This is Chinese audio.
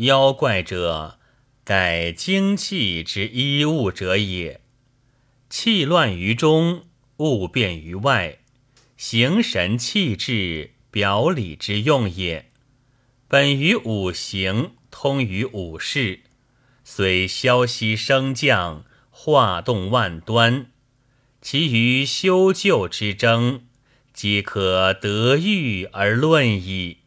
妖怪者，盖精气之衣物者也。气乱于中，物变于外，形神气质，表里之用也。本于五行，通于五事，虽消息升降，化动万端，其余修旧之争，即可得遇而论矣。